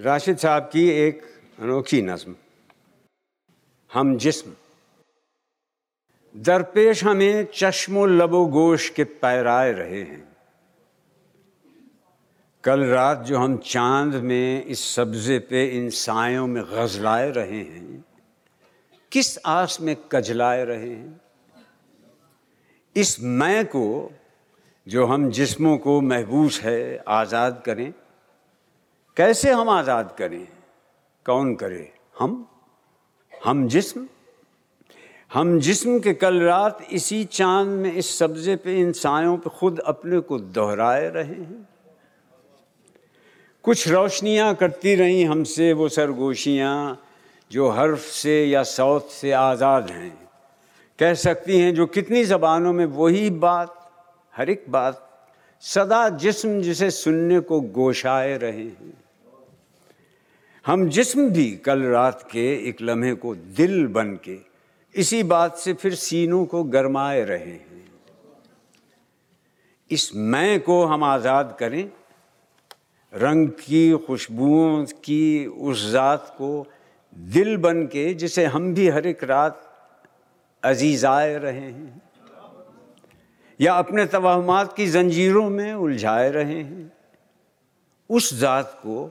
राशिद साहब की एक अनोखी नज्म हम जिस्म। दरपेश हमें चश्मो लबो गोश के पैराए रहे हैं। कल रात जो हम चाँद में इस सब्ज़े पे इन सायों में गजलाए रहे हैं, किस आस में कजलाए रहे हैं? इस मैं को जो हम जिस्मों को महबूस है, आज़ाद करें। कैसे हम आज़ाद करें? कौन करे? हम? हम जिस्म? हम जिस्म के कल रात इसी चाँद में इस सब्ज़े पे इन सायों पे खुद अपने को दोहराए रहे हैं। कुछ रोशनियाँ करती रहीं हमसे वो सरगोशियाँ जो हर्फ से या सौत से आज़ाद हैं। कह सकती हैं जो कितनी ज़बानों में वही बात, हर एक बात, सदा जिस्म जिसे सुनने को गोशाए रहे हैं। हम जिस्म भी कल रात के एक लम्हे को दिल बन के इसी बात से फिर सीनों को गरमाए रहे हैं। इस मैं को हम आज़ाद करें, रंग की, खुशबुओं की, उस ज़ात को दिल बन के जिसे हम भी हर एक रात अजीज़ाए रहे हैं, या अपने तवाहमात की जंजीरों में उलझाए रहे हैं, उस ज़ात को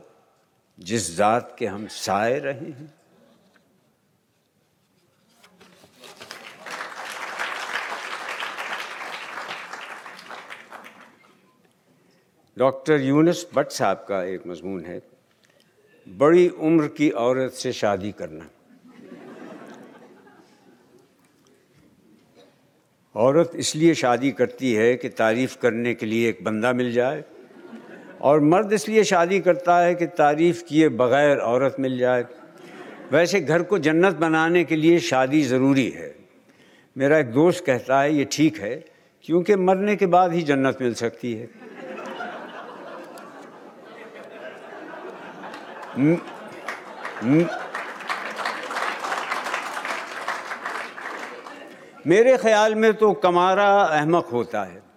जिस ज़ात के हम साए रहे हैं। डॉक्टर यूनुस भट्ट साहब का एक मजमून है, बड़ी उम्र की औरत से शादी करना। औरत इसलिए शादी करती है कि तारीफ़ करने के लिए एक बंदा मिल जाए और मर्द इसलिए शादी करता है कि तारीफ़ किए बग़ैर औरत मिल जाए। वैसे घर को जन्नत बनाने के लिए शादी ज़रूरी है। मेरा एक दोस्त कहता है, ये ठीक है, क्योंकि मरने के बाद ही जन्नत मिल सकती है। मेरे ख्याल में तो कमारा अहमक होता है।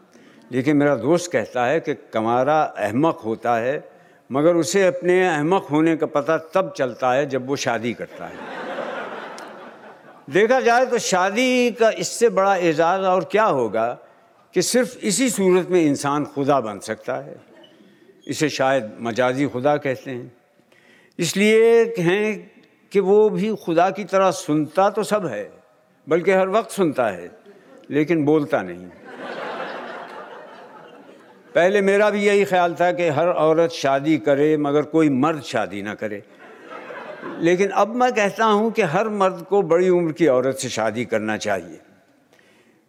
लेकिन मेरा दोस्त कहता है कि कमारा अहमक होता है, मगर उसे अपने अहमक होने का पता तब चलता है जब वो शादी करता है। देखा जाए तो शादी का इससे बड़ा एजाज़ और क्या होगा कि सिर्फ़ इसी सूरत में इंसान खुदा बन सकता है। इसे शायद मजाजी खुदा कहते हैं। इसलिए हैं कि वो भी खुदा की तरह सुनता तो सब है, बल्कि हर वक्त सुनता है, लेकिन बोलता नहीं। पहले मेरा भी यही ख्याल था कि हर औरत शादी करे, मगर कोई मर्द शादी ना करे। लेकिन अब मैं कहता हूँ कि हर मर्द को बड़ी उम्र की औरत से शादी करना चाहिए।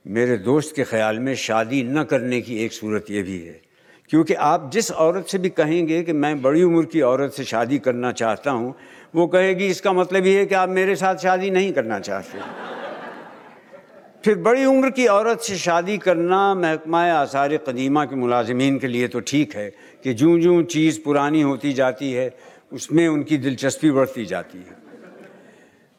मेरे दोस्त के ख्याल में शादी न करने की एक सूरत यह भी है। क्योंकि आप जिस औरत से भी कहेंगे कि मैं बड़ी उम्र की औरत से शादी करना चाहता हूँ, वो कहेगी, इसका मतलब ये है कि आप मेरे साथ शादी नहीं करना चाहते। फिर बड़ी उम्र की औरत से शादी करना महकमा आसार कदीमा के मुलाजमीन के लिए तो ठीक है कि जूँ जूँ चीज़ पुरानी होती जाती है, उसमें उनकी दिलचस्पी बढ़ती जाती है।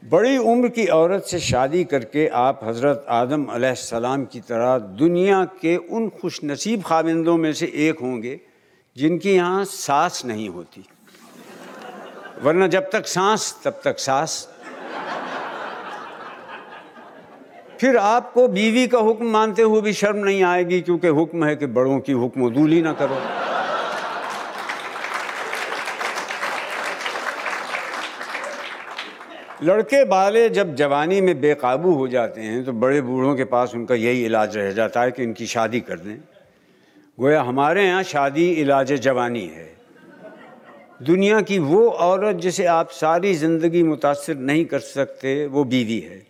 बड़ी उम्र की औरत से शादी करके आप हज़रत आदम सलाम की तरह दुनिया के उन खुश नसीब खाविंदों में से एक होंगे, जिनकी यहाँ सांस नहीं होती। वरना जब तक सांस, तब तक सांस फिर आपको बीवी का हुक्म मानते हुए भी शर्म नहीं आएगी, क्योंकि हुक्म है कि बड़ों की हुक्म दूली ना करो। लड़के बाले जब जवानी में बेकाबू हो जाते हैं तो बड़े बूढ़ों के पास उनका यही इलाज रह जाता है कि इनकी शादी कर दें। गोया हमारे यहाँ शादी इलाज जवानी है। दुनिया की वो औरत जिसे आप सारी ज़िंदगी मुतासर नहीं कर सकते, वो बीवी है।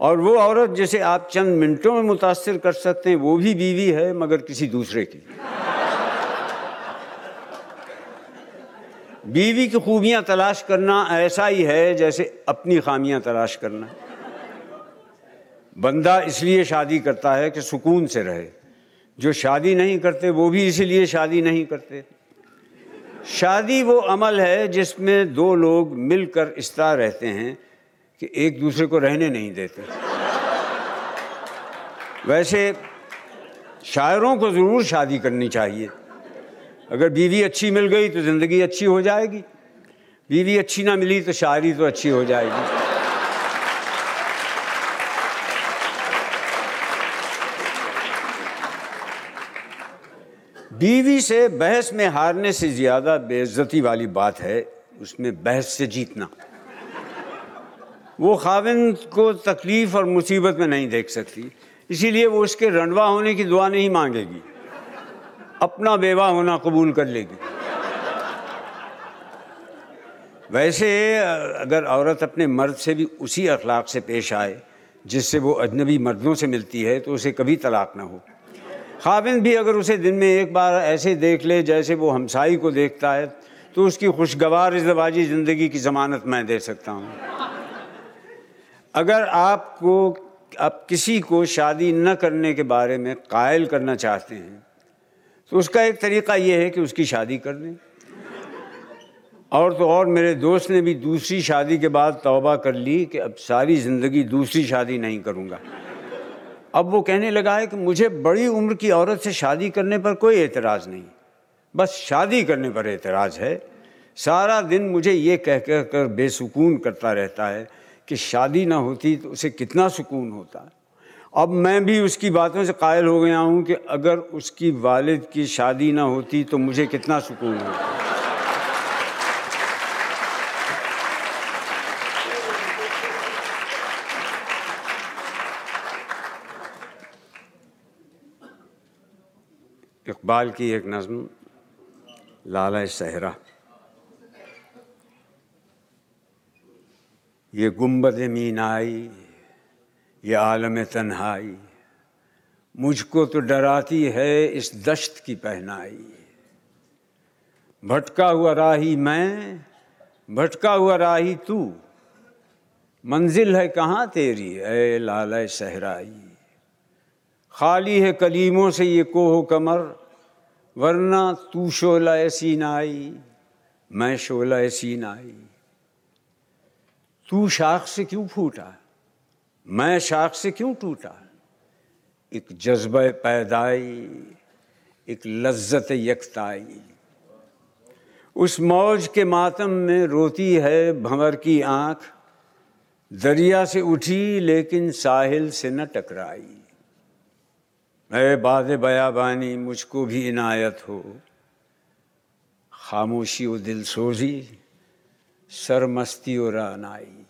और वो औरत जिसे आप चंद मिनटों में मुतासर कर सकते हैं, वो भी बीवी है, मगर किसी दूसरे की। बीवी की खूबियाँ तलाश करना ऐसा ही है जैसे अपनी खामियाँ तलाश करना। बंदा इसलिए शादी करता है कि सुकून से रहे। जो शादी नहीं करते, वो भी इसीलिए शादी नहीं करते। शादी वो अमल है जिसमें दो लोग मिलकर इस तरह रहते हैं। कि एक दूसरे को रहने नहीं देते। वैसे शायरों को ज़रूर शादी करनी चाहिए। अगर बीवी अच्छी मिल गई तो ज़िंदगी अच्छी हो जाएगी। बीवी अच्छी ना मिली तो शायरी तो अच्छी हो जाएगी। बीवी से बहस में हारने से ज़्यादा बेइज्जती वाली बात है, उसमें बहस से जीतना। वो खाविन को तकलीफ़ और मुसीबत में नहीं देख सकती। इसीलिए वो उसके रंडवा होने की दुआ नहीं मांगेगी। अपना बेवा होना कबूल कर लेगी। वैसे, अगर औरत अपने मर्द से भी उसी अखलाक से पेश आए, जिससे वो अजनबी मर्दों से मिलती है तो उसे कभी तलाक ना हो। खाविंद भी अगर उसे दिन में एक बार ऐसे देख ले, जैसे वो हमसाई को देखता है तो उसकी खुशगवार इजवाजी ज़िंदगी की ज़मानत मैं दे सकता हूँ। अगर आपको, आप किसी को शादी न करने के बारे में कायल करना चाहते हैं तो उसका एक तरीक़ा ये है कि उसकी शादी कर दें। और तो और मेरे दोस्त ने भी दूसरी शादी के बाद तौबा कर ली कि अब सारी ज़िंदगी दूसरी शादी नहीं करूँगा। अब वो कहने लगा है कि मुझे बड़ी उम्र की औरत से शादी करने पर कोई एतराज़ नहीं। बस शादी करने पर एतराज़ है। सारा दिन मुझे ये कह कह कर बेसुकून करता रहता है कि शादी ना होती तो उसे कितना सुकून होता। अब मैं भी उसकी बातों से कायल हो गया हूँ कि अगर उसकी वालिद की शादी ना होती तो मुझे कितना सुकून होता। इकबाल की एक नज़म लाला सहरा ये गुंबद मीनाई, ये आलम तन्हाई। मुझको तो डराती है इस दश्त की पहनाई। भटका हुआ राही मैं, भटका हुआ राही तू। मंजिल है कहाँ तेरी, ए लाल सहराई? खाली है कलीमों से ये कोह कमर, वरना तू शोला सीनाई, मैं शोला सीनाई। तू शाख से क्यों फूटा? मैं शाख से क्यों टूटा? एक जज्ब पैदाई, एक लज्जत यकताई। उस मौज के मातम में रोती है भंवर की आँख। दरिया से उठी, लेकिन साहिल से न टकराई। मैं बाद बयाबानी, मुझको भी इनायत हो। खामोशी व दिल सोजी सरमस्ती और रानाई।